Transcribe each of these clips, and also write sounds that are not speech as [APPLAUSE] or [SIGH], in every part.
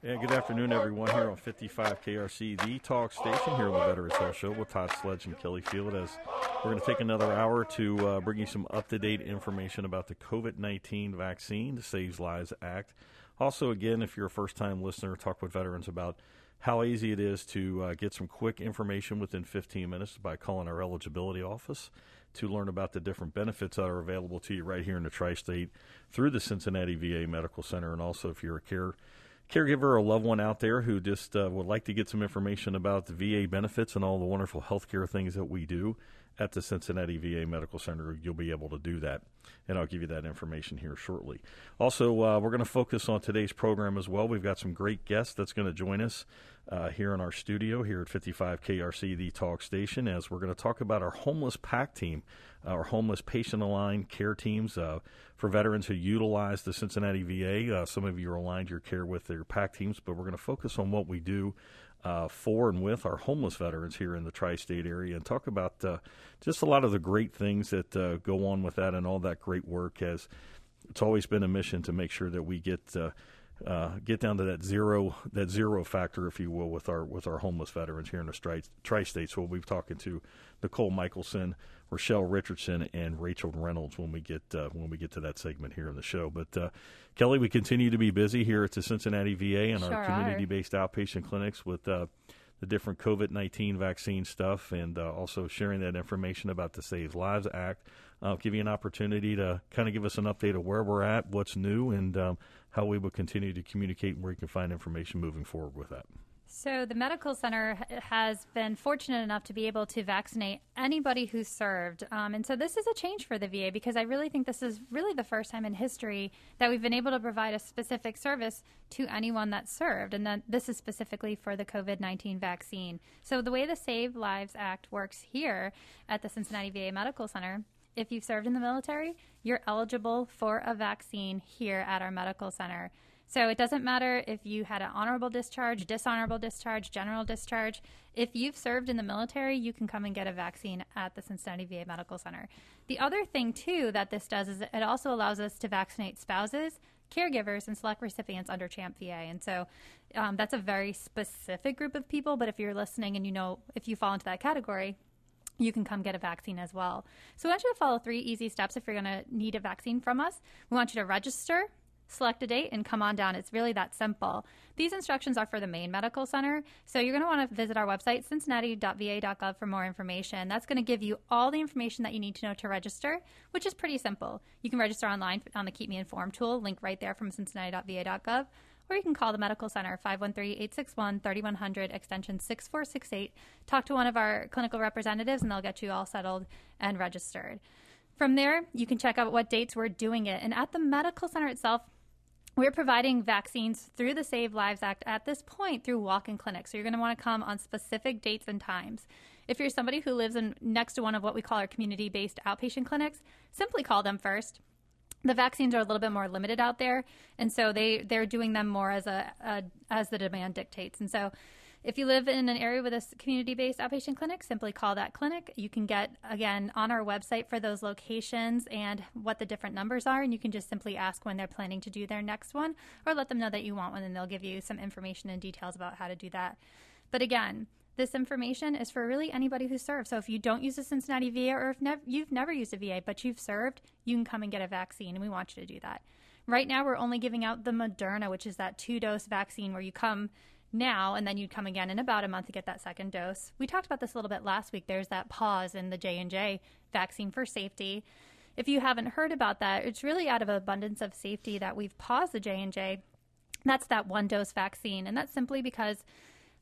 Yeah, good afternoon, everyone, here on 55 KRC, the talk station here on the Veterans Health Show with Todd Sledge and Kelly Field. As we're going to take another hour to uh, bring you some up to date information about the COVID 19 vaccine, the Saves Lives Act. Also, again, if you're a first time listener, talk with veterans about how easy it is to uh, get some quick information within 15 minutes by calling our eligibility office to learn about the different benefits that are available to you right here in the tri state through the Cincinnati VA Medical Center. And also, if you're a care caregiver or loved one out there who just uh, would like to get some information about the VA benefits and all the wonderful healthcare things that we do at the Cincinnati VA Medical Center, you'll be able to do that. And I'll give you that information here shortly. Also, uh, we're going to focus on today's program as well. We've got some great guests that's going to join us uh, here in our studio here at 55 KRC, the talk station, as we're going to talk about our homeless PAC team, our homeless patient aligned care teams uh, for veterans who utilize the Cincinnati VA. Uh, some of you are aligned your care with their PAC teams, but we're going to focus on what we do uh, for and with our homeless veterans here in the tri state area and talk about uh, just a lot of the great things that uh, go on with that and all that great work. As it's always been a mission to make sure that we get. Uh, get down to that zero, that zero factor, if you will, with our with our homeless veterans here in the tri- tri-state. So we'll be talking to Nicole Michelson, Rochelle Richardson, and Rachel Reynolds when we get uh, when we get to that segment here in the show. But uh, Kelly, we continue to be busy here at the Cincinnati VA and sure our community-based outpatient clinics with uh, the different COVID 19 vaccine stuff and uh, also sharing that information about the Save Lives Act. I'll give you an opportunity to kind of give us an update of where we're at, what's new, and um, how we will continue to communicate and where you can find information moving forward with that. So, the medical center has been fortunate enough to be able to vaccinate anybody who's served. Um, and so, this is a change for the VA because I really think this is really the first time in history that we've been able to provide a specific service to anyone that's served. And that this is specifically for the COVID 19 vaccine. So, the way the Save Lives Act works here at the Cincinnati VA Medical Center if you've served in the military, you're eligible for a vaccine here at our medical center. So it doesn't matter if you had an honorable discharge, dishonorable discharge, general discharge. If you've served in the military, you can come and get a vaccine at the Cincinnati VA Medical Center. The other thing, too, that this does is it also allows us to vaccinate spouses, caregivers, and select recipients under CHAMP VA. And so um, that's a very specific group of people. But if you're listening and you know if you fall into that category, you can come get a vaccine as well. So, we want you to follow three easy steps if you're going to need a vaccine from us. We want you to register select a date and come on down. It's really that simple. These instructions are for the main medical center. So you're going to want to visit our website, cincinnati.va.gov, for more information. That's going to give you all the information that you need to know to register, which is pretty simple. You can register online on the Keep Me Informed tool, link right there from cincinnati.va.gov. Or you can call the Medical Center, 513 861 3100, extension 6468. Talk to one of our clinical representatives, and they'll get you all settled and registered. From there, you can check out what dates we're doing it. And at the medical center itself, we're providing vaccines through the Save Lives Act at this point through walk in clinics. So you're going to want to come on specific dates and times. If you're somebody who lives in next to one of what we call our community based outpatient clinics, simply call them first. The vaccines are a little bit more limited out there, and so they they're doing them more as a, a as the demand dictates. And so if you live in an area with a community based outpatient clinic, simply call that clinic. You can get, again, on our website for those locations and what the different numbers are, and you can just simply ask when they're planning to do their next one or let them know that you want one, and they'll give you some information and details about how to do that. But again, this information is for really anybody who serves. So if you don't use the Cincinnati VA or if nev- you've never used a VA but you've served, you can come and get a vaccine, and we want you to do that. Right now, we're only giving out the Moderna, which is that two dose vaccine where you come now and then you'd come again in about a month to get that second dose. We talked about this a little bit last week. There's that pause in the J&J vaccine for safety. If you haven't heard about that, it's really out of abundance of safety that we've paused the J&J. That's that one dose vaccine and that's simply because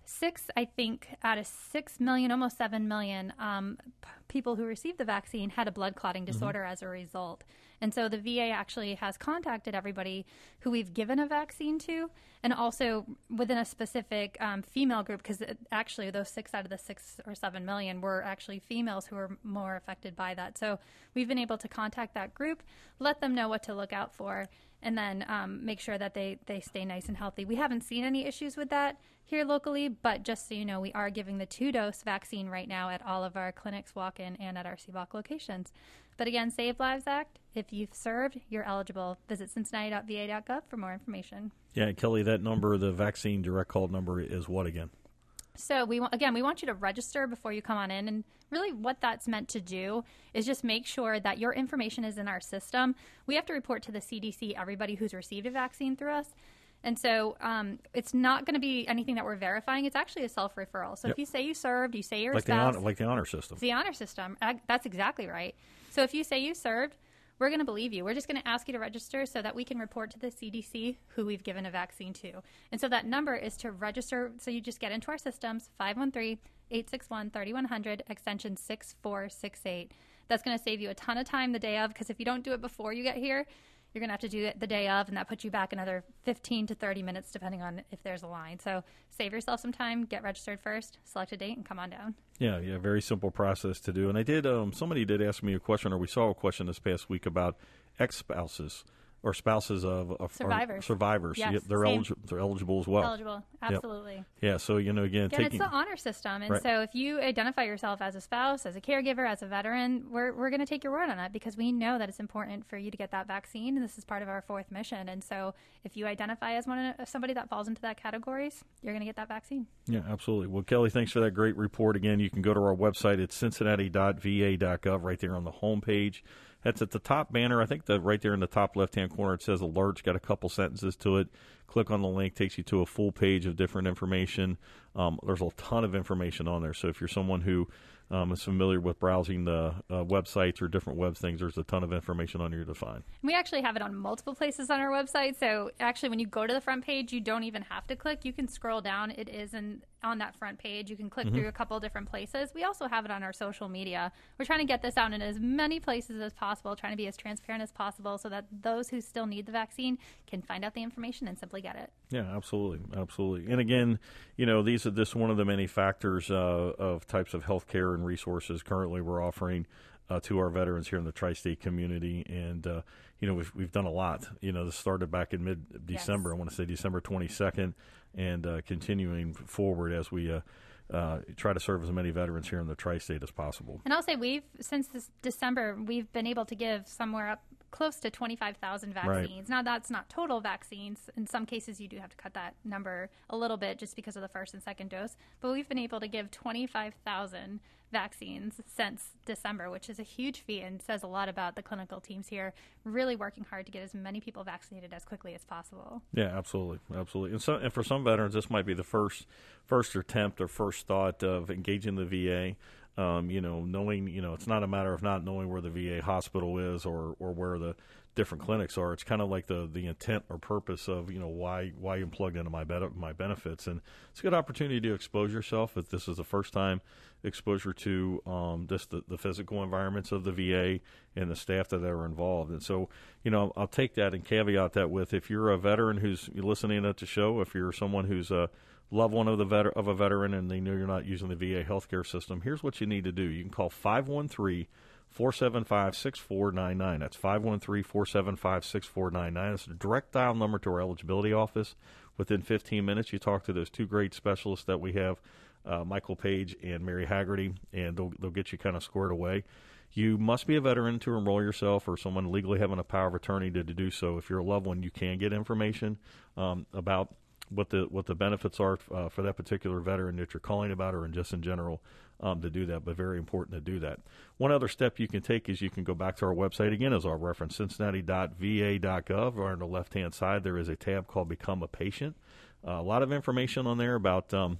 six, I think, out of six million, almost seven million um, p- people who received the vaccine had a blood clotting mm-hmm. disorder mm-hmm. as a result. And so the VA actually has contacted everybody who we've given a vaccine to, and also within a specific um, female group, because actually those six out of the six or seven million were actually females who were more affected by that. So we've been able to contact that group, let them know what to look out for, and then um, make sure that they, they stay nice and healthy. We haven't seen any issues with that here locally, but just so you know, we are giving the two dose vaccine right now at all of our clinics, walk in, and at our CBOC locations. But again, Save Lives Act, if you've served, you're eligible. Visit cincinnati.va.gov for more information. Yeah, Kelly, that number, the vaccine direct call number, is what again? So we want again, we want you to register before you come on in, and really what that's meant to do is just make sure that your information is in our system. We have to report to the CDC everybody who's received a vaccine through us. And so um, it's not going to be anything that we're verifying. It's actually a self referral. So Yep. if you say you served, you say you're Like the honor, like the honor system. it's the honor system. That's exactly right. So if you say you served, we're going to believe you. We're just going to ask you to register so that we can report to the CDC who we've given a vaccine to. And so that number is to register. So you just get into our systems 513 861 3100, extension 6468. That's going to save you a ton of time the day of because if you don't do it before you get here, you're going to have to do it the day of, and that puts you back another 15 to 30 minutes depending on if there's a line. So save yourself some time, get registered first, select a date, and come on down. Yeah, yeah, very simple process to do. And I did. Um, somebody did ask me a question, or we saw a question this past week about ex spouses or spouses of, of Survivors. survivors. Yes, they're eligible. They're eligible as well. Eligible, absolutely. Yeah. So you know, again, taking it's the honor system, and Right. so if you identify yourself as a spouse, as a caregiver, as a veteran, we're we're going to take your word on it because we know that it's important for you to get that vaccine, and this is part of our fourth mission. And so, if you identify as one of somebody that falls into that categories, you're going to get that vaccine. Yeah, absolutely. Well, Kelly, thanks for that great report. Again, you can go to our website at cincinnati.va.gov right there on the home page. That's at the top banner. I think the right there in the top left hand corner it says alerts. Got a couple sentences to it. Click on the link, takes you to a full page of different information. Um, there's a ton of information on there. So if you're someone who um, is familiar with browsing the uh, websites or different web things, there's a ton of information on here to find. We actually have it on multiple places on our website. So actually, when you go to the front page, you don't even have to click. You can scroll down. It is in, on that front page. You can click through a couple different places. We also have it on our social media. We're trying to get this out in as many places as possible, trying to be as transparent as possible so that those who still need the vaccine can find out the information and simply get it. Yeah, absolutely, absolutely. And again, you know, these are this one of the many factors uh, of types of healthcare and resources currently we're offering uh, to our veterans here in the tri-state community. And uh, you know, we've we've done a lot. You know, this started back in mid December. Yes. I want to say December twenty second, and uh, continuing forward as we. Uh, uh, try to serve as many veterans here in the tri-state as possible. And I'll say we've since this December we've been able to give somewhere up close to 25,000 vaccines. Now that's not total vaccines. In some cases you do have to cut that number a little bit just because of the first and second dose, but we've been able to give 25,000 vaccines since December, which is a huge feat and says a lot about the clinical teams here really working hard to get as many people vaccinated as quickly as possible. Yeah, absolutely, absolutely. And so, and for some veterans, this might be the first first attempt or first thought of engaging the VA. Um, you know, knowing you know, it's not a matter of not knowing where the VA hospital is or or where the different clinics are. It's kind of like the the intent or purpose of you know why why I'm plugged into my ben- my benefits, and it's a good opportunity to expose yourself. If this is the first time exposure to um, just the, the physical environments of the VA and the staff that are involved, and so you know I'll take that and caveat that with if you're a veteran who's listening to the show, if you're someone who's a loved one of the vet- of a veteran and they know you're not using the VA healthcare system, here's what you need to do. You can call 513 475 6499. That's 513 475 6499. It's a direct dial number to our eligibility office. Within 15 minutes, you talk to those two great specialists that we have, uh, Michael Page and Mary Haggerty, and they'll, they'll get you kind of squared away. You must be a veteran to enroll yourself or someone legally having a power of attorney to, to do so. If you're a loved one, you can get information um, about what the what the benefits are uh, for that particular veteran that you're calling about, or in just in general um, to do that. But very important to do that. One other step you can take is you can go back to our website again as our reference, Cincinnati.va.gov. Or on the left hand side, there is a tab called Become a Patient. Uh, a lot of information on there about um,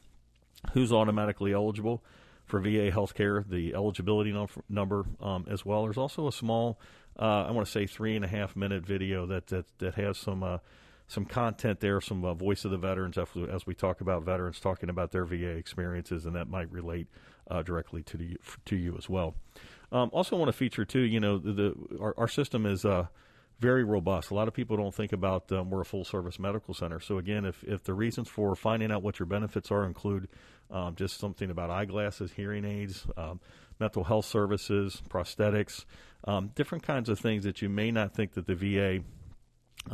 who's automatically eligible for VA health care, the eligibility num- number um, as well. There's also a small, uh, I want to say, three and a half minute video that that, that has some. Some content there, some uh, voice of the veterans as, as we talk about veterans talking about their VA experiences, and that might relate uh, directly to the, to you as well. Um, also, want to feature too. You know, the, the our, our system is uh, very robust. A lot of people don't think about um, we're a full service medical center. So again, if if the reasons for finding out what your benefits are include um, just something about eyeglasses, hearing aids, um, mental health services, prosthetics, um, different kinds of things that you may not think that the VA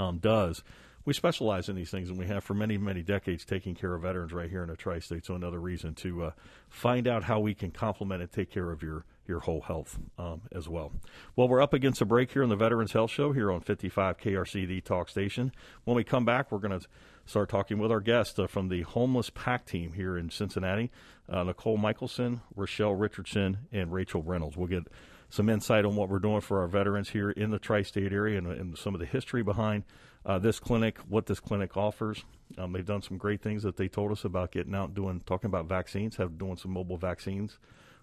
um, does. We specialize in these things, and we have for many, many decades taking care of veterans right here in the tri-state. So another reason to uh, find out how we can complement and take care of your your whole health um, as well. Well, we're up against a break here on the Veterans Health Show here on 55 KRCD talk station. When we come back, we're going to start talking with our guest uh, from the Homeless PAC Team here in Cincinnati, uh, Nicole Michelson, Rochelle Richardson, and Rachel Reynolds. We'll get some insight on what we're doing for our veterans here in the tri state area and, and, some of the history behind uh, this clinic, what this clinic offers. Um, they've done some great things that they told us about getting out doing, talking about vaccines, have doing some mobile vaccines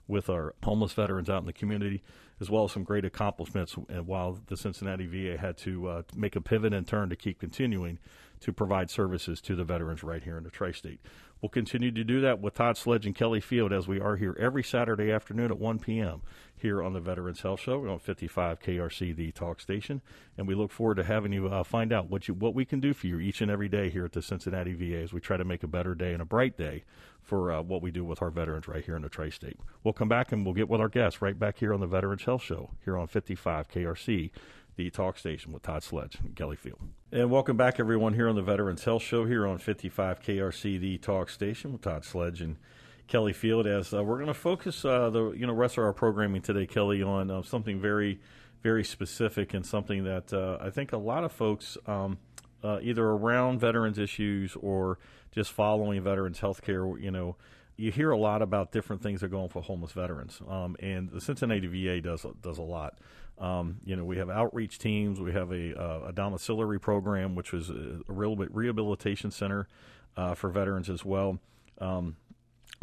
with our homeless veterans out in the community, as well as some great accomplishments. And while the Cincinnati VA had to uh, make a pivot and turn to keep continuing to provide services to the veterans right here in the tri state. We'll continue to do that with Todd Sledge and Kelly Field as we are here every Saturday afternoon at 1 p.m. here on the Veterans Health Show. We're on 55 KRC, the talk station, and we look forward to having you uh, find out what you what we can do for you each and every day here at the Cincinnati VA as we try to make a better day and a bright day for uh, what we do with our veterans right here in the tri-state. We'll come back and we'll get with our guests right back here on the Veterans Health Show here on 55 KRC the talk station with Todd Sledge and Kelly Field. And welcome back, everyone, here on the Veterans Health Show here on 55 KRC, the talk station with Todd Sledge and Kelly Field. As uh, we're going to focus uh, the you know rest of our programming today, Kelly, on uh, something very, very specific and something that uh, I think a lot of folks. Um, uh, either around veterans issues or just following veterans health care, you know, you hear a lot about different things that are going for homeless veterans, um, and the Cincinnati VA does does a lot. Um, you know, we have outreach teams. We have a, uh, a domiciliary program, which was a, a rehabilitation center uh, for veterans as well. Um,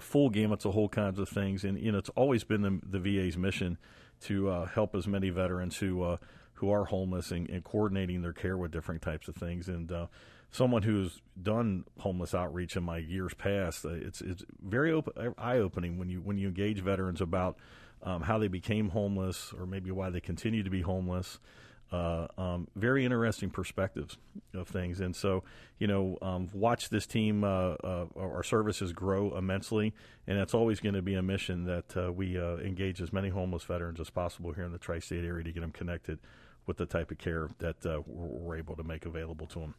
full gamut of whole kinds of things, and you know, it's always been the, the VA's mission to uh, help as many veterans who uh, who are homeless and, and, coordinating their care with different types of things. And uh, someone who's done homeless outreach in my years past, uh, it's it's very eye opening when you when you engage veterans about um, how they became homeless, or maybe why they continue to be homeless. Uh, um, very interesting perspectives of things, and so you know, um, watch this team, uh, uh, our services grow immensely, and it's always going to be a mission that uh, we uh, engage as many homeless veterans as possible here in the tri-state area to get them connected with the type of care that uh, we're able to make available to them.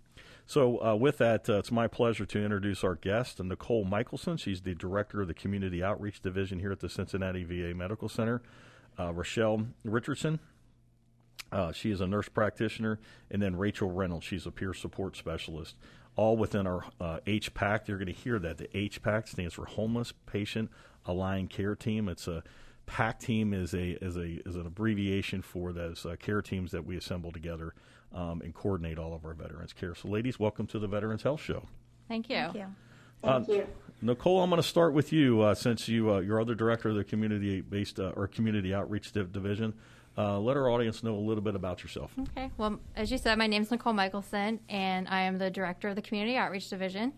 So, uh, with that, uh, it's my pleasure to introduce our guest, Nicole Michelson. She's the director of the Community Outreach Division here at the Cincinnati VA Medical Center. Uh, Rochelle Richardson. Uh, she is a nurse practitioner, and then Rachel Reynolds. She's a peer support specialist. All within our uh, HPAC. You're going to hear that the HPAC stands for Homeless Patient Aligned Care Team. It's a PAC team is a is a is an abbreviation for those uh, care teams that we assemble together um, and coordinate all of our veterans care. So, ladies, welcome to the Veterans Health Show. Thank you. Thank you. Uh, Thank you. Nicole, I'm going to start with you uh, since you uh, you're other director of the community based uh, or community outreach div- division. Uh, let our audience know a little bit about yourself. Okay. Well, as you said, my name is Nicole Michelson, and I am the director of the community outreach division.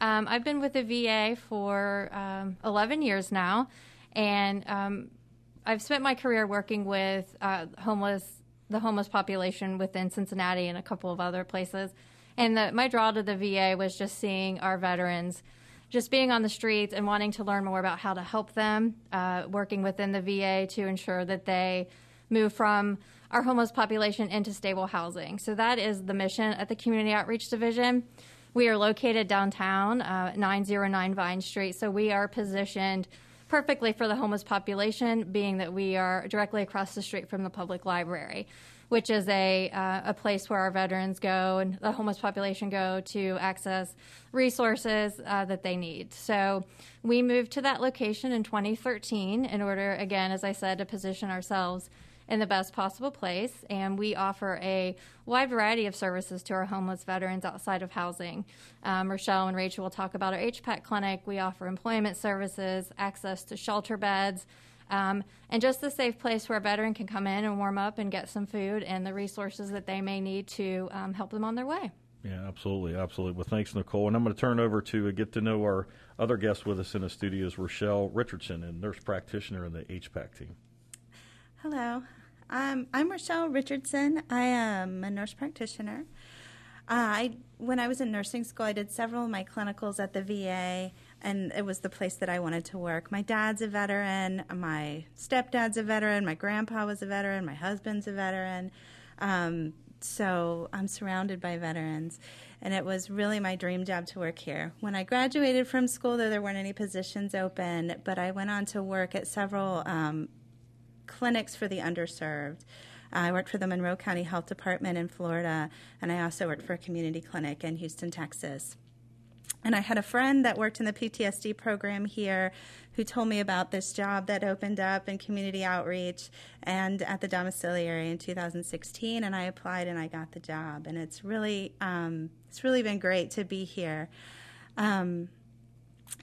Um, I've been with the VA for um, 11 years now and um, I've spent my career working with uh, homeless, the homeless population within Cincinnati and a couple of other places. And the, my draw to the VA was just seeing our veterans just being on the streets and wanting to learn more about how to help them, uh, working within the VA to ensure that they move from our homeless population into stable housing. So that is the mission at the Community Outreach Division. We are located downtown, uh, 909 Vine Street, so we are positioned perfectly for the homeless population, being that we are directly across the street from the public library, which is a, uh, a place where our veterans go and the homeless population go to access resources uh, that they need. So we moved to that location in 2013 in order, again, as I said, to position ourselves in the best possible place. And we offer a wide variety of services to our homeless veterans outside of housing. Um, Rochelle and Rachel will talk about our HPAC clinic. We offer employment services, access to shelter beds. Um, and just a safe place where a veteran can come in and warm up and get some food and the resources that they may need to um, help them on their way. Yeah, absolutely, absolutely. Well, thanks, Nicole. And I'm going to turn over to uh, get to know our other guest with us in the studio is Rochelle Richardson, a nurse practitioner in the HPAC team. Hello, um, I'm Rochelle Richardson. I am a nurse practitioner. Uh, I, when I was in nursing school, I did several of my clinicals at the VA, and it was the place that I wanted to work. My dad's a veteran, my stepdad's a veteran, my grandpa was a veteran, my husband's a veteran. Um, so I'm surrounded by veterans, and it was really my dream job to work here. When I graduated from school, though, there weren't any positions open, but I went on to work at several um, clinics for the underserved. I worked for the Monroe County Health Department in Florida, and I also worked for a community clinic in Houston, Texas. And I had a friend that worked in the PTSD program here who told me about this job that opened up in community outreach and at the domiciliary in 2016. And I applied and I got the job. And it's really, um, it's really been great to be here. Um,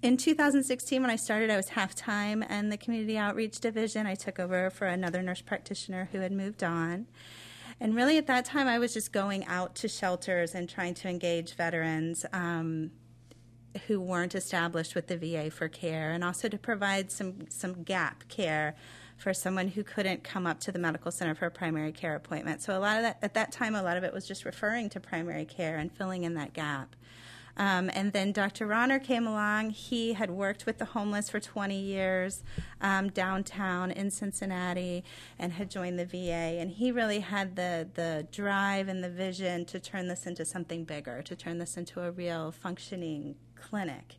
in 2016, when I started, I was half time in the community outreach division. I took over for another nurse practitioner who had moved on. And really, at that time, I was just going out to shelters and trying to engage veterans um, who weren't established with the VA for care, and also to provide some some gap care for someone who couldn't come up to the medical center for a primary care appointment. So a lot of that at that time, a lot of it was just referring to primary care and filling in that gap. Um, and then Dr. Ronner came along. He had worked with the homeless for 20 years um, downtown in Cincinnati and had joined the VA. And he really had the, the drive and the vision to turn this into something bigger, to turn this into a real functioning clinic.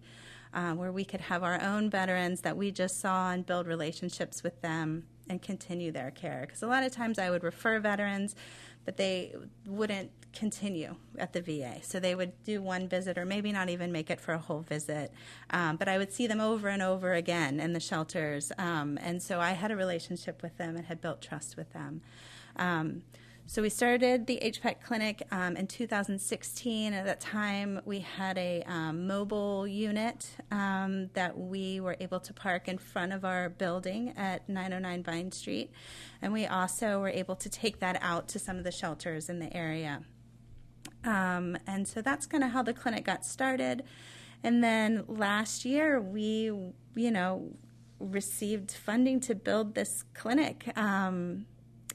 Uh, where we could have our own veterans that we just saw and build relationships with them and continue their care. Because a lot of times I would refer veterans, but they wouldn't continue at the VA. So they would do one visit or maybe not even make it for a whole visit. Um, but I would see them over and over again in the shelters. Um, and so I had a relationship with them and had built trust with them. Um, so we started the HPAC clinic um, in 2016. At that time, we had a um, mobile unit um, that we were able to park in front of our building at 909 Vine Street, and we also were able to take that out to some of the shelters in the area. Um, and so that's kind of how the clinic got started. And then last year, we, you know, received funding to build this clinic. Um,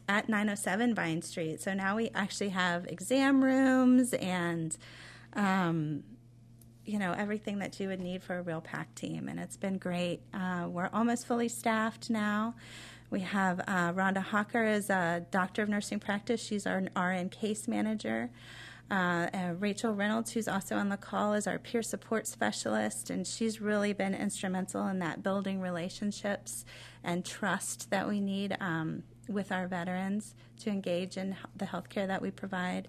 at 907 Vine Street. So now we actually have exam rooms and, um, you know, everything that you would need for a real PAC team. And it's been great. Uh, we're almost fully staffed now. We have uh, Rhonda Hawker is a doctor of nursing practice. She's our RN case manager. Uh, Rachel Reynolds, who's also on the call, is our peer support specialist, and she's really been instrumental in that building relationships and trust that we need um, with our veterans to engage in the health care that we provide.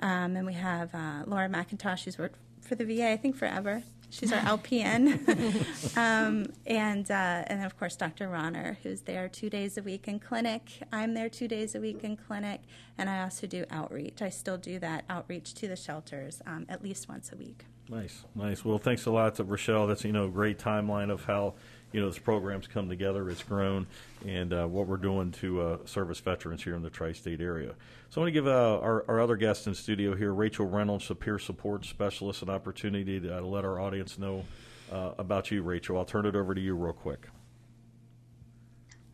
Um, and we have uh, Laura McIntosh, who's worked for the VA, I think, forever. She's our LPN. [LAUGHS] um, and, uh, and of course, Dr. Ronner, who's there two days a week in clinic. I'm there two days a week in clinic. And I also do outreach. I still do that outreach to the shelters um, at least once a week. Nice, nice. Well, thanks a lot to Rochelle. That's, you know, a great timeline of how you know, this program's come together, it's grown, and uh, what we're doing to uh, service veterans here in the tri-state area. So I want to give uh, our, our other guest in studio here, Rachel Reynolds, a peer support specialist, an opportunity to, uh, let our audience know uh, about you, Rachel. I'll turn it over to you real quick.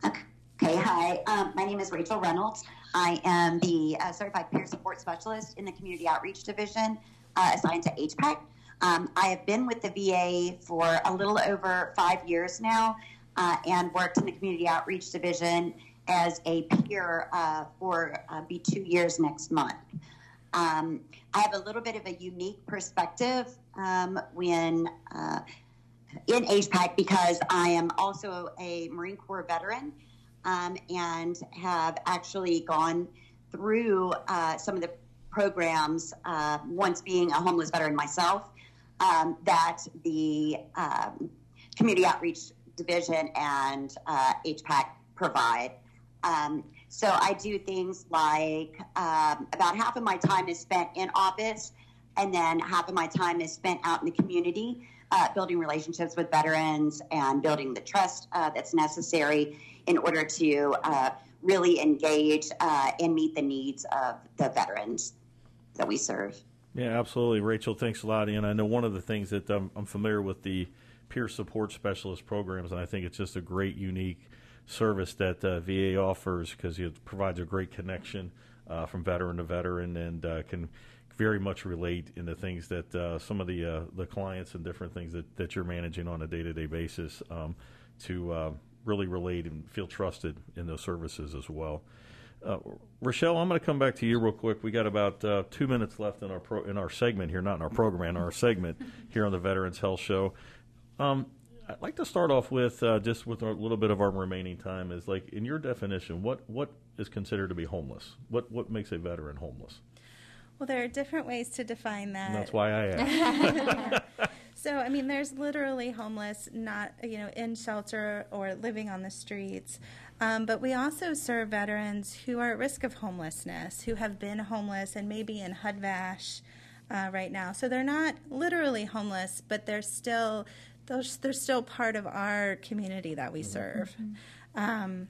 Okay, hi. Um, my name is Rachel Reynolds. I am the uh, certified peer support specialist in the community outreach division assigned to HPAC. Um, I have been with the VA for a little over five years now uh, and worked in the community outreach division as a peer uh, for uh, be two years next month. Um, I have a little bit of a unique perspective um, when uh, in HPAC because I am also a Marine Corps veteran um, and have actually gone through uh, some of the programs uh, once being a homeless veteran myself um, that the um, Community Outreach Division and uh, HPAC provide. Um, so I do things like um, about half of my time is spent in office, and then half of my time is spent out in the community, uh, building relationships with veterans and building the trust uh, that's necessary in order to uh, really engage uh, and meet the needs of the veterans that we serve. Yeah, absolutely, Rachel. Thanks a lot. And I know one of the things that um, I'm familiar with the peer support specialist programs, and I think it's just a great, unique service that uh, VA offers because it provides a great connection uh, from veteran to veteran and uh, can very much relate in the things that uh, some of the uh, the clients and different things that, that you're managing on a day to day basis um, to uh, really relate and feel trusted in those services as well. Uh, Rochelle, I'm going to come back to you real quick. We got about uh, two minutes left in our pro- in our segment here, not in our program, in our segment here on the Veterans Health Show. Um, I'd like to start off with uh, just with a little bit of our remaining time. Is like in your definition, what what is considered to be homeless? What what makes a veteran homeless? Well, there are different ways to define that. And that's why I asked. [LAUGHS] so, I mean, there's literally homeless, not you know, in shelter or living on the streets. Um, but we also serve veterans who are at risk of homelessness, who have been homeless and maybe in HUD-VASH uh, right now. So they're not literally homeless, but they're still they're, they're still part of our community that we serve. Mm-hmm. Um,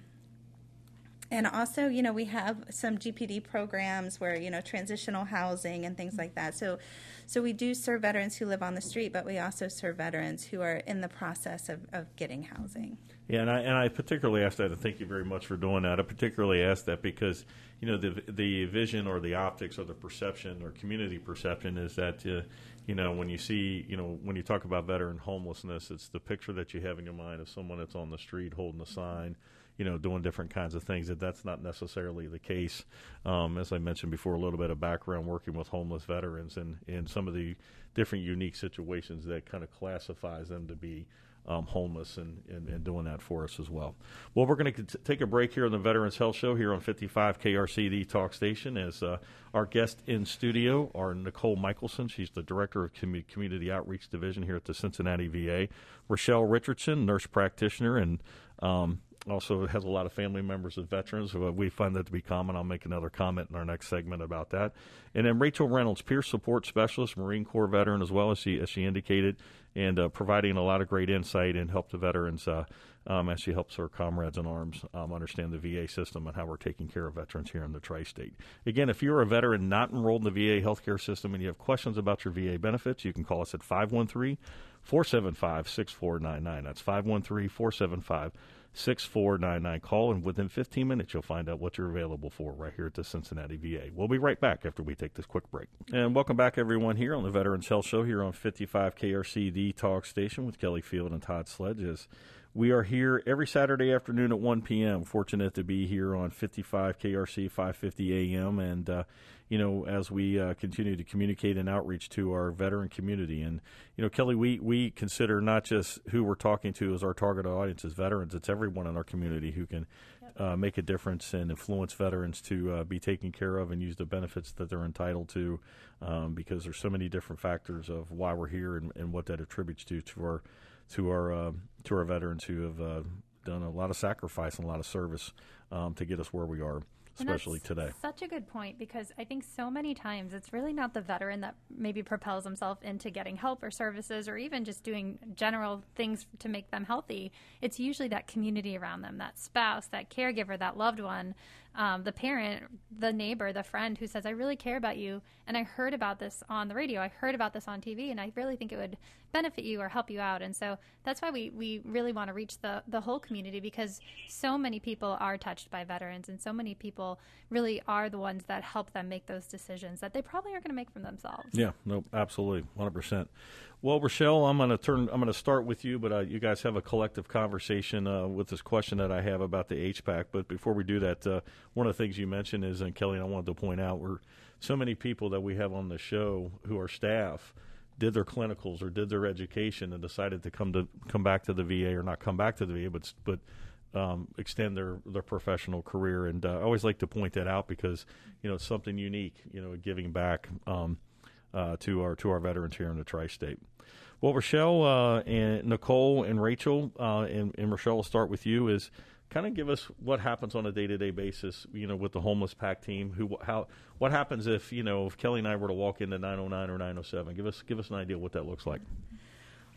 and also, you know, we have some GPD programs where you know transitional housing and things like that. So, so we do serve veterans who live on the street, but we also serve veterans who are in the process of, of getting housing. Yeah, and I and I particularly asked that, and thank you very much for doing that. I particularly asked that because you know the the vision or the optics or the perception or community perception is that uh, you know when you see you know when you talk about veteran homelessness, it's the picture that you have in your mind of someone that's on the street holding a sign you know, doing different kinds of things. That that's not necessarily the case. Um, as I mentioned before, a little bit of background working with homeless veterans and in some of the different unique situations that kind of classifies them to be. Um, homeless and, and, and, doing that for us as well. Well, we're going to take a break here on the Veterans Health Show here on 55 KRCD talk station, as uh, our guest in studio are Nicole Michelson. She's the Director of Com- Community Outreach Division here at the Cincinnati VA. Rochelle Richardson, nurse practitioner and um, also has a lot of family members of veterans. We find that to be common. I'll make another comment in our next segment about that. And then Rachel Reynolds, peer support specialist, Marine Corps veteran, as well as she as she indicated, and uh, providing a lot of great insight and help to veterans uh, um, as she helps her comrades in arms um, understand the VA system and how we're taking care of veterans here in the tri-state. Again, if you're a veteran not enrolled in the VA healthcare system and you have questions about your VA benefits, you can call us at 513 475 6499. That's 513 475 6499. Call, and within 15 minutes, you'll find out what you're available for right here at the Cincinnati VA. We'll be right back after we take this quick break. And welcome back, everyone, here on the Veterans Health Show here on 55 KRC, the talk station with Kelly Field and Todd Sledges. We are here every Saturday afternoon at 1 p.m. Fortunate to be here on 55 KRC 550 AM. And, uh, you know, as we uh, continue to communicate and outreach to our veteran community. And, you know, Kelly, we, we consider not just who we're talking to as our target audience as veterans, it's everyone in our community who can uh, make a difference and influence veterans to uh, be taken care of and use the benefits that they're entitled to um, because there's so many different factors of why we're here and, and what that attributes to to our to our uh, to our veterans who have uh, done a lot of sacrifice and a lot of service um, to get us where we are especially today. Such a good point because I think so many times it's really not the veteran that maybe propels himself into getting help or services or even just doing general things to make them healthy. It's usually that community around them, that spouse, that caregiver, that loved one um, the parent, the neighbor, the friend who says, I really care about you. And I heard about this on the radio. I heard about this on TV. And I really think it would benefit you or help you out. And so that's why we, we really want to reach the, the whole community because so many people are touched by veterans and so many people really are the ones that help them make those decisions that they probably aren't going to make from themselves. Yeah, no, absolutely. 100%. Well, Rochelle, I'm going to turn. I'm going to start with you, but uh, you guys have a collective conversation uh, with this question that I have about the HPAC. But before we do that, uh, one of the things you mentioned is, and Kelly, and I wanted to point out, we're so many people that we have on the show who are staff did their clinicals or did their education and decided to come to come back to the VA or not come back to the VA, but but um, extend their their professional career. And uh, I always like to point that out because you know it's something unique. You know, giving back. Um, uh, to our to our veterans here in the tri-state. Well, Rochelle uh, and Nicole and Rachel uh, and, and Rochelle, will start with you. Is kind of give us what happens on a day-to-day basis, you know, with the homeless PAC team. Who, how, what happens if you know if Kelly and I were to walk into 909 or 907? Give us give us an idea what that looks like.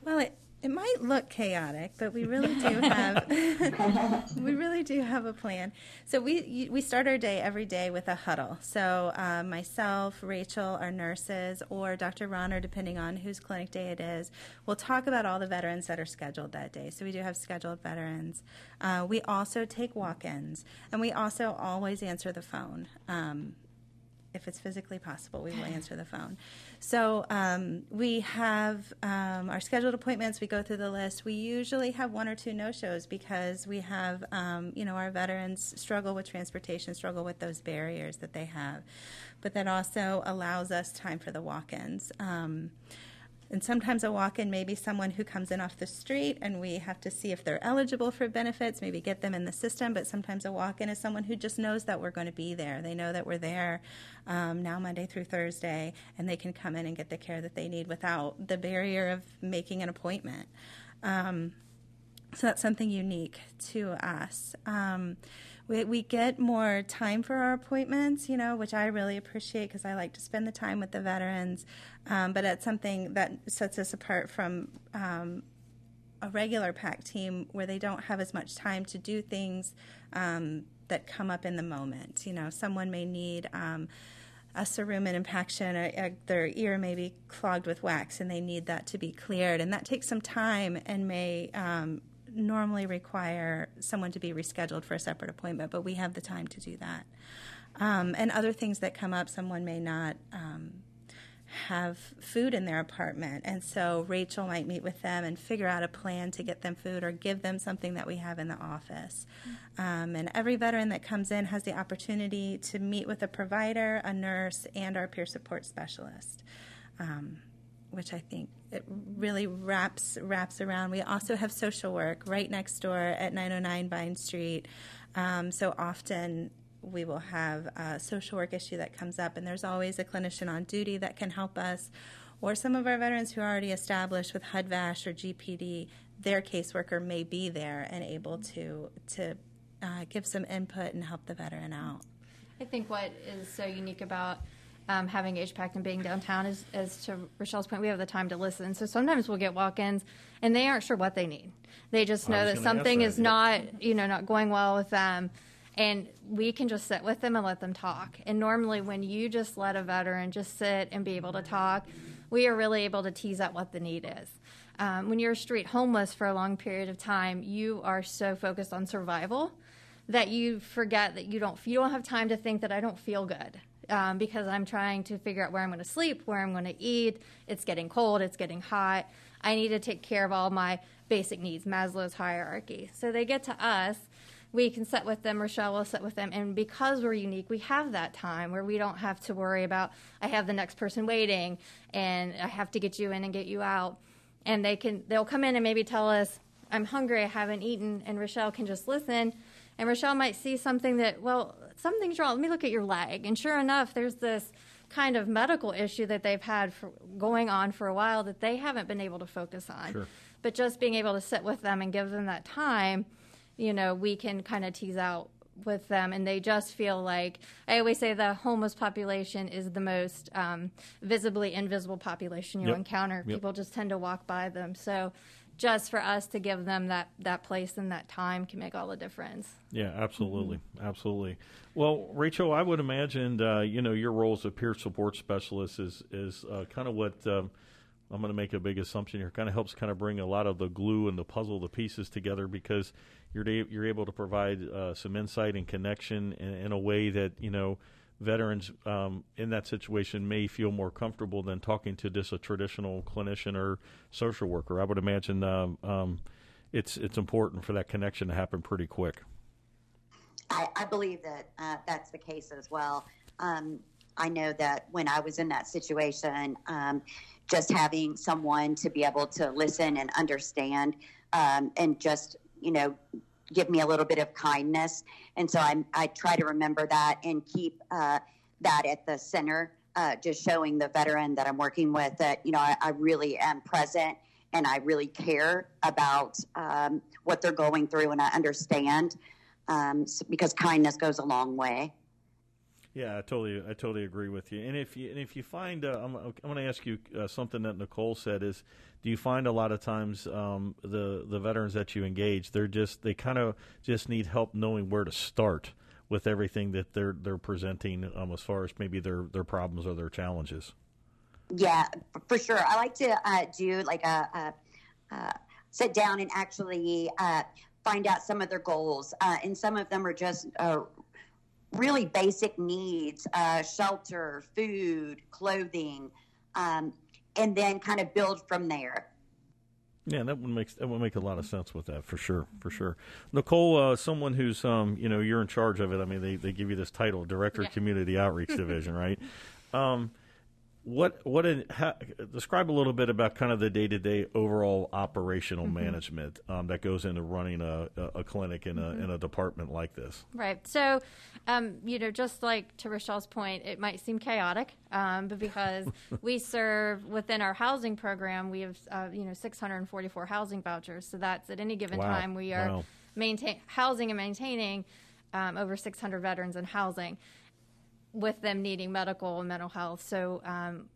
Well, it, it might look chaotic, but we really do [LAUGHS] have [LAUGHS] we really do have a plan. So we we start our day every day with a huddle. So uh, myself, Rachel, our nurses, or Dr. Ronner, depending on whose clinic day it is, we'll talk about all the veterans that are scheduled that day. So we do have scheduled veterans. Uh, we also take walk-ins, and we also always answer the phone. Um, if it's physically possible, we will answer the phone. So um, we have um, our scheduled appointments. We go through the list. We usually have one or two no-shows because we have, um, you know, our veterans struggle with transportation, struggle with those barriers that they have. But that also allows us time for the walk-ins. Um, and sometimes a walk in may be someone who comes in off the street and we have to see if they're eligible for benefits, maybe get them in the system. But sometimes a walk in is someone who just knows that we're going to be there. They know that we're there um, now Monday through Thursday, and they can come in and get the care that they need without the barrier of making an appointment. Um, so that's something unique to us. Um, we, we get more time for our appointments, you know, which I really appreciate because I like to spend the time with the veterans. Um, but it's something that sets us apart from um, a regular PAC team where they don't have as much time to do things um, that come up in the moment. You know, someone may need um, a cerumen impaction, or, or, their ear may be clogged with wax, and they need that to be cleared, and that takes some time and may um, normally require someone to be rescheduled for a separate appointment, but we have the time to do that. Um, and other things that come up, someone may not um, have food in their apartment, and so Rachel might meet with them and figure out a plan to get them food or give them something that we have in the office. Um, and every veteran that comes in has the opportunity to meet with a provider, a nurse, and our peer support specialist. Um, which I think it really wraps wraps around. We also have social work right next door at 909 Vine Street. Um, so often we will have a social work issue that comes up, and there's always a clinician on duty that can help us. Or some of our veterans who are already established with HUD-VASH or GPD, their caseworker may be there and able to to uh, give some input and help the veteran out. I think what is so unique about um, having HPAC and being downtown is, as to Rochelle's point, we have the time to listen. So sometimes we'll get walk-ins and they aren't sure what they need. They just know that something is not, you know, not going well with them. And we can just sit with them and let them talk. And normally, when you just let a veteran just sit and be able to talk, we are really able to tease out what the need is. Um, when you're street homeless for a long period of time, you are so focused on survival that you forget that you don't you don't have time to think that I don't feel good um, because I'm trying to figure out where I'm going to sleep, where I'm going to eat. It's getting cold, it's getting hot. I need to take care of all my basic needs, Maslow's hierarchy. So they get to us. We can sit with them, Rochelle will sit with them, and because we're unique, we have that time where we don't have to worry about I have the next person waiting and I have to get you in and get you out. And they can they'll come in and maybe tell us, I'm hungry, I haven't eaten, and Rochelle can just listen. And Rochelle might see something that, well, something's wrong. Let me look at your leg. And sure enough, there's this kind of medical issue that they've had for going on for a while that they haven't been able to focus on. Sure. But just being able to sit with them and give them that time, you know, we can kind of tease out with them and they just feel like i always say the homeless population is the most um, visibly invisible population you'll yep. encounter yep. people just tend to walk by them so just for us to give them that that place and that time can make all the difference. Yeah, absolutely, mm-hmm. absolutely. Well, Rachel, I would imagine uh, you know your role as a peer support specialist is is uh, kind of what. Um, I'm going to make a big assumption here. Kind of helps kind of bring a lot of the glue and the puzzle, the pieces together because you're you're able to provide uh, some insight and connection in, in, a way that you know veterans um, in that situation may feel more comfortable than talking to just a traditional clinician or social worker. I would imagine um, um, it's it's important for that connection to happen pretty quick. I, I believe that uh, that's the case as well. Um, I know that when I was in that situation, um, just having someone to be able to listen and understand um, and just you know give me a little bit of kindness. And so I, I try to remember that and keep uh, that at the center, uh, just showing the veteran that I'm working with that, you know, I, I really am present and I really care about um, what they're going through and I understand um, because kindness goes a long way. Yeah, I totally, I totally agree with you. And if you, and if you find, uh, I'm, I'm going to ask you uh, something that Nicole said is, do you find a lot of times um, the the veterans that you engage, they're just, they kind of just need help knowing where to start with everything that they're they're presenting, um, as far as maybe their their problems or their challenges. Yeah, for sure. I like to uh, do like a, a, a, sit down and actually uh, find out some of their goals, uh, and some of them are just uh, really basic needs uh, shelter, food, clothing, um, and then kind of build from there. Yeah, that would make that would make a lot of sense with that for sure, for sure. Nicole, uh, someone who's um, you know, you're in charge of it. I mean, they, they give you this title, Director yeah. of Community Outreach [LAUGHS] Division, right? [LAUGHS] Um, what what how, describe a little bit about kind of the day to day overall operational mm-hmm. management um, that goes into running a, a clinic in a mm-hmm. in a department like this. Right. So, um, you know, just like to Rochelle's point, it might seem chaotic, um, but because [LAUGHS] we serve within our housing program, we have uh, you know 644 housing vouchers. So that's at any given wow. time we are wow. maintain housing and maintaining um, over 600 veterans in housing with them needing medical and mental health. So um,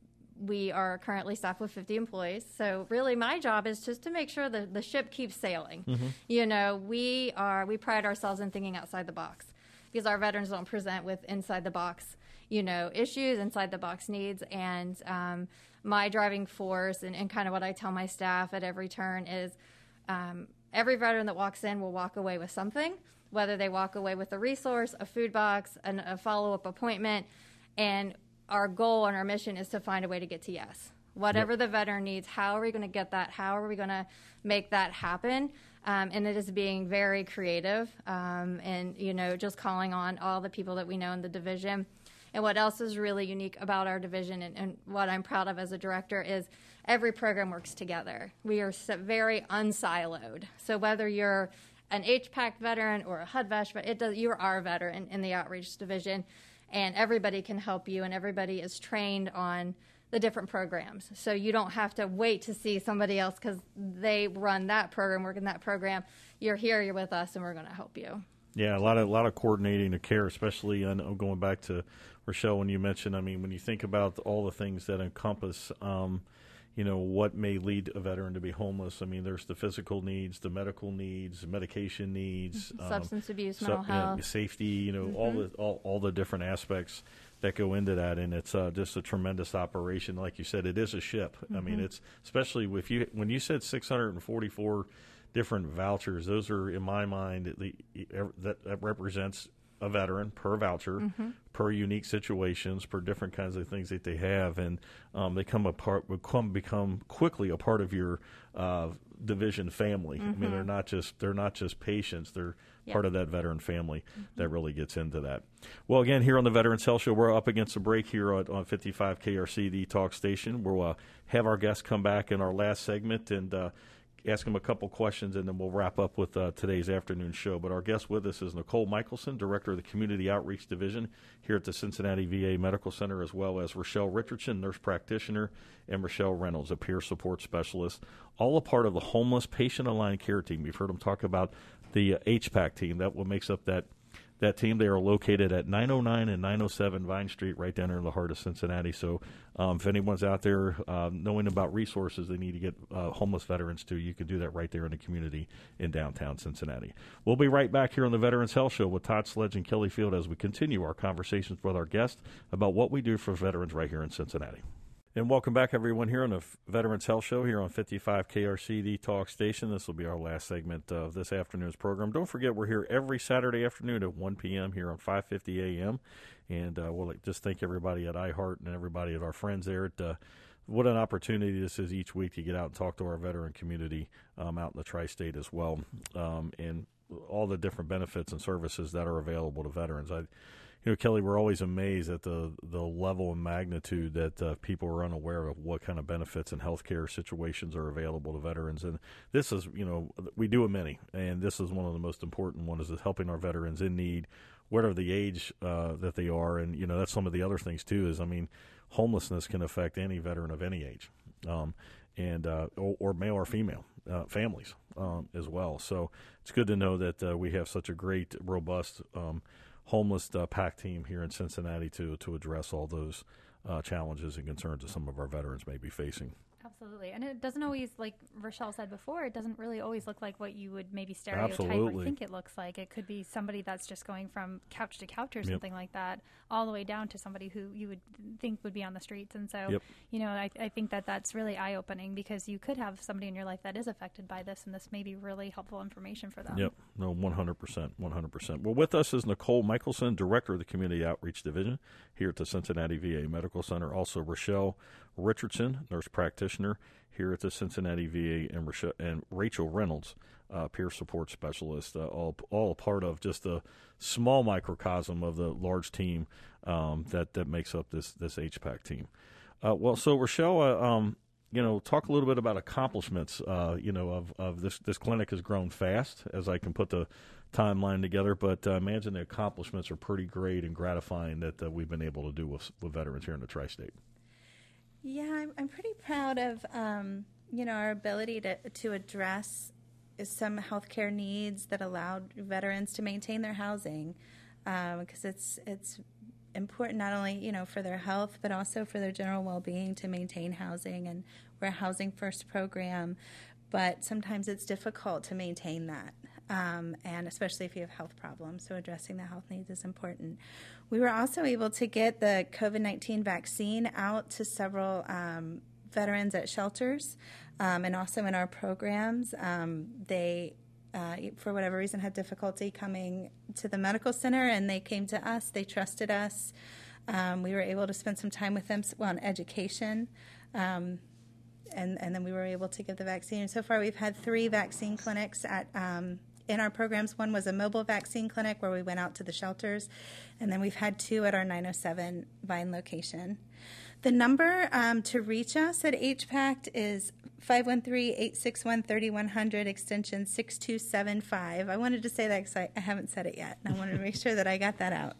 we are currently staffed with 50 employees. So really, my job is just to make sure that the ship keeps sailing. Mm-hmm. You know, we are we pride ourselves in thinking outside the box because our veterans don't present with inside the box, you know, issues, inside the box needs, and um, my driving force and, and, kind of what I tell my staff at every turn is. Um, every veteran that walks in will walk away with something whether they walk away with a resource, a food box, an, a follow up appointment. And our goal and our mission is to find a way to get to yes. Whatever yep. the veteran needs, how are we going to get that? How are we going to make that happen? Um, and it is being very creative um, and, you know, just calling on all the people that we know in the division. And what else is really unique about our division and, and what I'm proud of as a director is every program works together. We are very unsiloed. So whether you're an HPAC veteran or a HUD-VASH, but it does, you are a veteran in the outreach division, and everybody can help you, and everybody is trained on the different programs. So you don't have to wait to see somebody else because they run that program, work in that program. You're here, you're with us, and we're going to help you. Yeah, a lot of a lot of coordinating of care, especially on, going back to Rochelle when you mentioned. I mean, when you think about all the things that encompass. Um, you know what may lead a veteran to be homeless. I mean, there's the physical needs, the medical needs, medication needs, mm-hmm. substance um, abuse, mental health, safety. You know, mm-hmm. all the all, all the different aspects that go into that, and it's uh, just a tremendous operation. Like you said, it is a ship. Mm-hmm. I mean, mm-hmm. it's especially if you when you said 644 different vouchers. Those are, in my mind, the, that, that represents a veteran per voucher, mm-hmm. per unique situations, per different kinds of things that they have, and um, they come a part become become quickly a part of your uh, division family. Mm-hmm. I mean, they're mm-hmm. not just they're not just patients; they're yep. part of that veteran family mm-hmm. that really gets into that. Well, again, here on the Veterans Health Show, we're up against a break here on, on 55 KRC, the talk station. We'll uh, have our guests come back in our last segment and. Uh, ask him a couple questions, and then we'll wrap up with uh, today's afternoon show. But our guest with us is Nicole Michelson, Director of the Community Outreach Division here at the Cincinnati VA Medical Center, as well as Rochelle Richardson, nurse practitioner, and Rochelle Reynolds, a peer support specialist, all a part of the Homeless Patient Aligned Care Team. We've heard them talk about the uh, HPAC team, that what makes up that that team. They are located at 909 and 907 Vine Street, right down in the heart of Cincinnati. So, um, if anyone's out there uh, knowing about resources they need to get uh, homeless veterans to, you can do that right there in the community in downtown Cincinnati. We'll be right back here on the Veterans Health Show with Todd Sledge and Kelly Field as we continue our conversations with our guests about what we do for veterans right here in Cincinnati. And welcome back, everyone, here on the Veterans Health Show here on 55 KRC, the talk station. This will be our last segment of this afternoon's program. Don't forget, we're here every Saturday afternoon at 1 p.m. here on 5:50 a.m. And uh, we'll just thank everybody at iHeart and everybody at our friends there. At, uh, what an opportunity this is each week to get out and talk to our veteran community um, out in the tri-state as well, um, and all the different benefits and services that are available to veterans. I you know, Kelly, we're always amazed at the the level and magnitude that uh, people are unaware of what kind of benefits and healthcare situations are available to veterans. And this is, you know, we do a many, and this is one of the most important ones is helping our veterans in need, whatever the age uh, that they are. And you know, that's some of the other things too. Is I mean, homelessness can affect any veteran of any age, um, and uh, or, or, male or female. Uh, families um, as well. So it's good to know that uh, we have such a great, robust um, homeless uh, PAC team here in Cincinnati to to address all those uh, challenges and concerns that some of our veterans may be facing. Absolutely. And it doesn't always, like Rochelle said before, it doesn't really always look like what you would maybe stereotype Absolutely. or think it looks like. It could be somebody that's just going from couch to couch or yep. something like that, all the way down to somebody who you would think would be on the streets. And so, yep. you know, I, I think that that's really eye opening because you could have somebody in your life that is affected by this, and this may be really helpful information for them. Yep. No, 100%. 100%. Well, with us is Nicole Michelson, Director of the Community Outreach Division here at the Cincinnati VA Medical Center. Also, Rochelle Richardson, nurse practitioner here at the Cincinnati VA, and, and Rachel Reynolds, uh, peer support specialist, uh, all all part of just a small microcosm of the large team um, that that makes up this this HPAC team. Uh, well, so Rochelle, uh, um, you know, talk a little bit about accomplishments. Uh, you know, of, of this this clinic has grown fast, as I can put the timeline together. But uh, imagine the accomplishments are pretty great and gratifying that we've been able to do with, with veterans here in the tri-state. Yeah, I'm, I'm pretty proud of um, you know our ability to to address some healthcare needs that allowed veterans to maintain their housing because um, it's it's important not only you know for their health but also for their general well-being to maintain housing and we're a housing first program but sometimes it's difficult to maintain that um, and especially if you have health problems so addressing the health needs is important we were also able to get the covid-19 vaccine out to several um, veterans at shelters um, and also in our programs um, they uh, for whatever reason, had difficulty coming to the medical center, and they came to us. They trusted us. Um, we were able to spend some time with them well, on education, um, and and then we were able to give the vaccine. And so far, we've had three vaccine clinics at. Um, in our programs, one was a mobile vaccine clinic where we went out to the shelters, and then we've had two at our 907 Vine location. The number um, to reach us at HPACT is 513-861-3100, extension 6275. I wanted to say that because I, I, haven't said it yet, and I wanted to make sure that I got that out.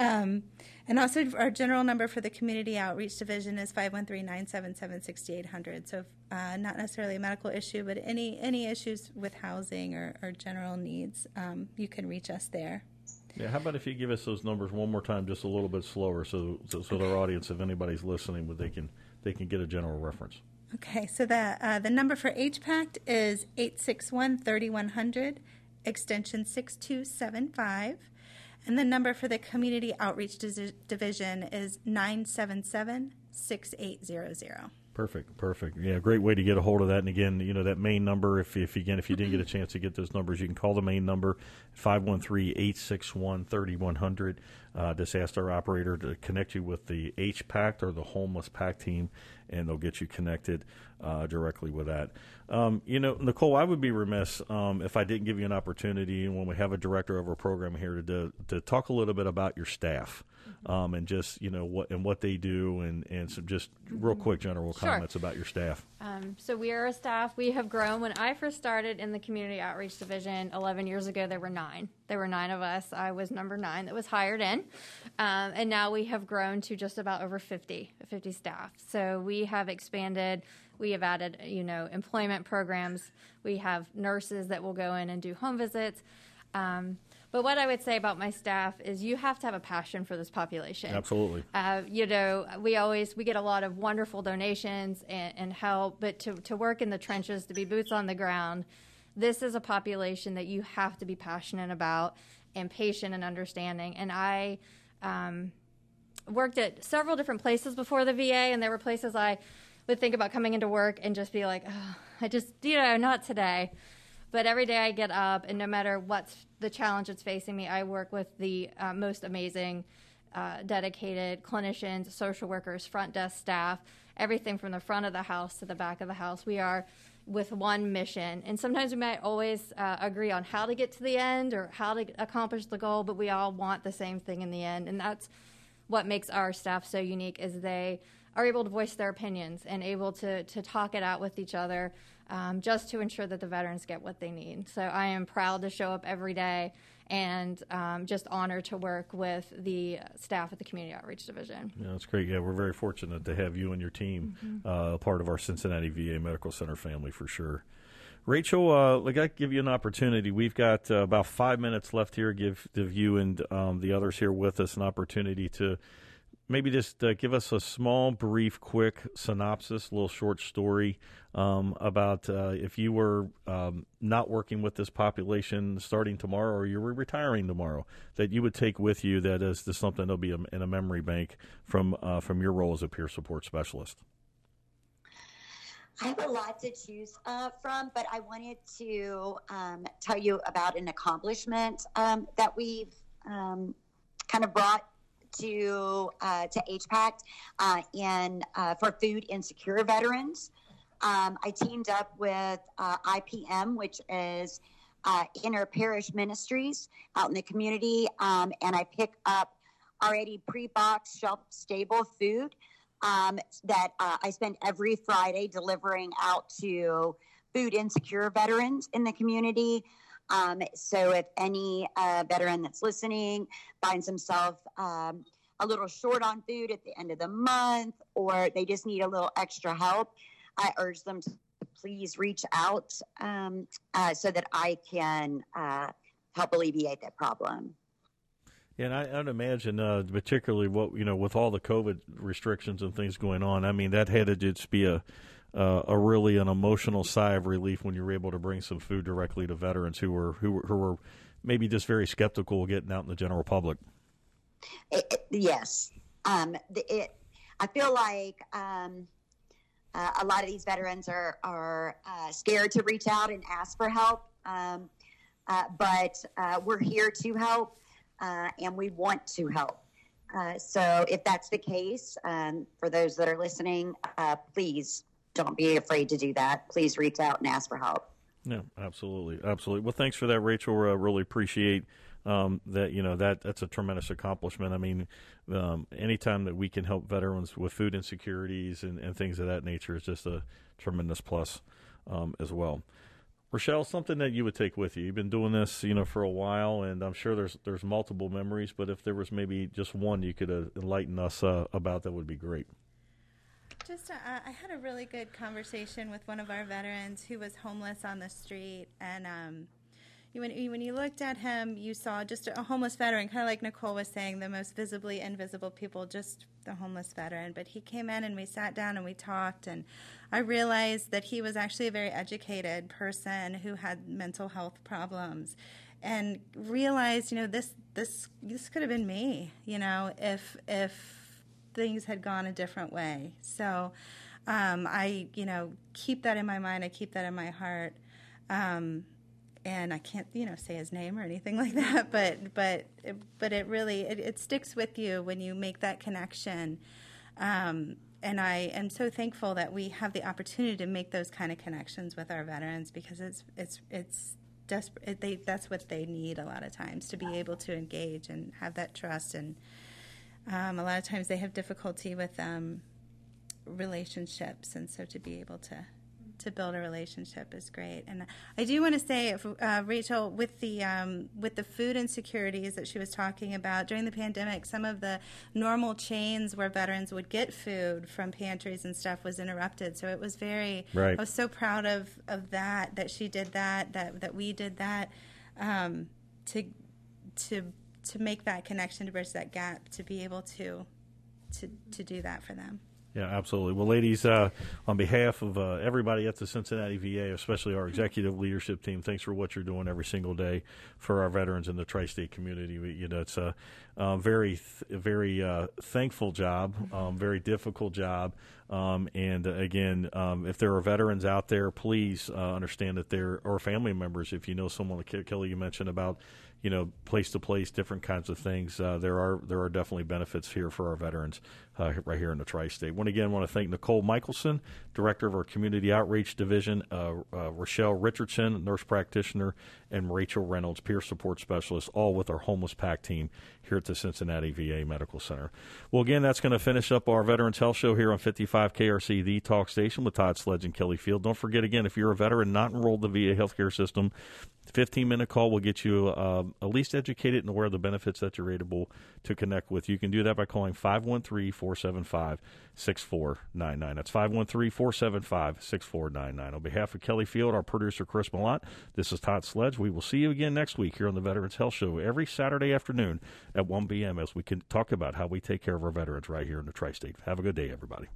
Um, and also, our general number for the Community Outreach Division is 513-977-6800. So, uh, not necessarily a medical issue, but any any issues with housing or, or general needs, um, you can reach us there. Yeah, how about if you give us those numbers one more time, just a little bit slower, so so, so our audience, if anybody's listening, they can they can get a general reference. Okay, so the uh, the number for HPACT is 861-3100, extension 6275. And the number for the Community Outreach Division is 977 6800. Perfect, perfect. Yeah, great way to get a hold of that. And again, you know that main number. If, if again, if you didn't get a chance to get those numbers, you can call the main number 513-861-3100. Uh, just ask our operator to connect you with the H Pact or the Homeless Pact team, and they'll get you connected uh, directly with that. Um, you know, Nicole, I would be remiss um, if I didn't give you an opportunity when we have a director of our program here to to talk a little bit about your staff um, and just you know what and what they do and and some just real mm-hmm. quick general sure. comments about your staff. Um, so we are a staff. We have grown. When I first started in the community outreach division 11 years ago, there were nine. There were nine of us. I was number nine that was hired in, um, and now we have grown to just about over 50 50 staff. So we have expanded. We have added, you know, employment programs. We have nurses that will go in and do home visits. Um, but what I would say about my staff is you have to have a passion for this population. Absolutely. Uh, you know, we always we get a lot of wonderful donations and, and help, but to to work in the trenches, to be boots on the ground, this is a population that you have to be passionate about and patient and understanding. And I um, worked at several different places before the VA, and there were places I would think about coming into work and just be like, oh, I just you know not today. But every day I get up, and no matter what's the challenge that's facing me, I work with the uh, most amazing, uh, dedicated clinicians, social workers, front desk staff, everything from the front of the house to the back of the house. We are with one mission. And sometimes we might always uh, agree on how to get to the end or how to accomplish the goal, but we all want the same thing in the end. And that's what makes our staff so unique is they are able to voice their opinions and able to, to talk it out with each other um, just to ensure that the veterans get what they need. So I am proud to show up every day and um, just honored to work with the staff at the Community Outreach Division. Yeah, that's great. Yeah, we're very fortunate to have you and your team mm-hmm. uh, part of our Cincinnati VA Medical Center family for sure. Rachel, uh, I got to give you an opportunity. We've got uh, about five minutes left here. Give, give you and um, the others here with us an opportunity to maybe just uh, give us a small, brief, quick synopsis, a little short story um, about uh, if you were um, not working with this population starting tomorrow or you were retiring tomorrow, that you would take with you that is something that'll be in a memory bank from uh, from your role as a peer support specialist. I have a lot to choose uh, from, but I wanted to um, tell you about an accomplishment um, that we've um, kind of brought to uh, to HPACT uh, in uh, for food insecure veterans. Um, I teamed up with uh, IPM, which is uh, Inter Parish Ministries out in the community, um, and I pick up already pre-boxed, shelf-stable food um, that uh, I spend every Friday delivering out to food insecure veterans in the community. Um, so if any uh, veteran that's listening finds himself um, a little short on food at the end of the month or they just need a little extra help, I urge them to please reach out um, uh, so that I can uh, help alleviate that problem. And I, would imagine, uh, particularly what you know, with all the COVID restrictions and things going on. I mean, that had to just be a uh, a really an emotional sigh of relief when you were able to bring some food directly to veterans who were who were, who were maybe just very skeptical of getting out in the general public. It, it, yes, um, it. I feel like um, uh, a lot of these veterans are are uh, scared to reach out and ask for help, um, uh, but uh, we're here to help, uh, and we want to help. so, if that's the case, um, for those that are listening, please don't be afraid to do that. Please reach out and ask for help. Yeah, absolutely, absolutely. Well, thanks for that, Rachel. I really appreciate um, that. You know that that's a tremendous accomplishment. I mean, um, anytime that we can help veterans with food insecurities and, and things of that nature is just a tremendous plus um, as well. Rochelle, something that you would take with you. You've been doing this, you know, for a while, and I'm sure there's there's multiple memories. But if there was maybe just one you could uh, enlighten us uh, about, that would be great. Just, uh, I had a really good conversation with one of our veterans who was homeless on the street, and um, when when you looked at him, you saw just a homeless veteran, kind of like Nicole was saying, the most visibly invisible people, just the homeless veteran. But he came in and we sat down and we talked, and I realized that he was actually a very educated person who had mental health problems, and realized, you know, this this this could have been me, you know, if if things had gone a different way. So um, I, you know, keep that in my mind. I keep that in my heart. Um, and I can't, you know, say his name or anything like that, [LAUGHS] but but but it really it, it sticks with you when you make that connection. Um, and I am so thankful that we have the opportunity to make those kind of connections with our veterans because it's it's it's desperate. They that's what they need a lot of times to be able to engage and have that trust and um, a lot of times they have difficulty with um, relationships, and so to be able to to build a relationship is great. And I do want to say, uh, Rachel, with the um, with the food insecurities that she was talking about during the pandemic, some of the normal chains where veterans would get food from pantries and stuff was interrupted. So it was very. Right. I was so proud of of that that she did that that that we did that um, to to to make that connection to bridge that gap to be able to to to do that for them. Yeah, absolutely. Well, ladies, uh, on behalf of uh, everybody at the Cincinnati VA, especially our executive leadership team, thanks for what you're doing every single day for our veterans in the tri-state community. You know, it's a, a very, th- very uh, thankful job, um, very difficult job. Um, and again, um, if there are veterans out there, please uh, understand that there or family members. If you know someone, like Kelly, you mentioned about you know, place to place, different kinds of things. Uh, there are there are definitely benefits here for our veterans uh, right here in the tri-state. Once again, I want to thank Nicole Michelson, director of our community outreach division, uh, uh, Rochelle Richardson, nurse practitioner, and Rachel Reynolds, peer support specialist, all with our homeless pack team here at the Cincinnati VA Medical Center. Well, again, that's going to finish up our Veterans Health Show here on 55 KRC, the talk station with Todd Sledge and Kelly Field. Don't forget, again, if you're a veteran not enrolled in the VA healthcare system, 15 minute call will get you uh, at least educated and aware of the benefits that you're able to connect with. You can do that by calling 513 475 6499. That's 513 475 6499. On behalf of Kelly Field, our producer Chris Malott, this is Todd Sledge. We will see you again next week here on the Veterans Health Show every Saturday afternoon at 1 p.m. as we can talk about how we take care of our veterans right here in the tri state. Have a good day, everybody.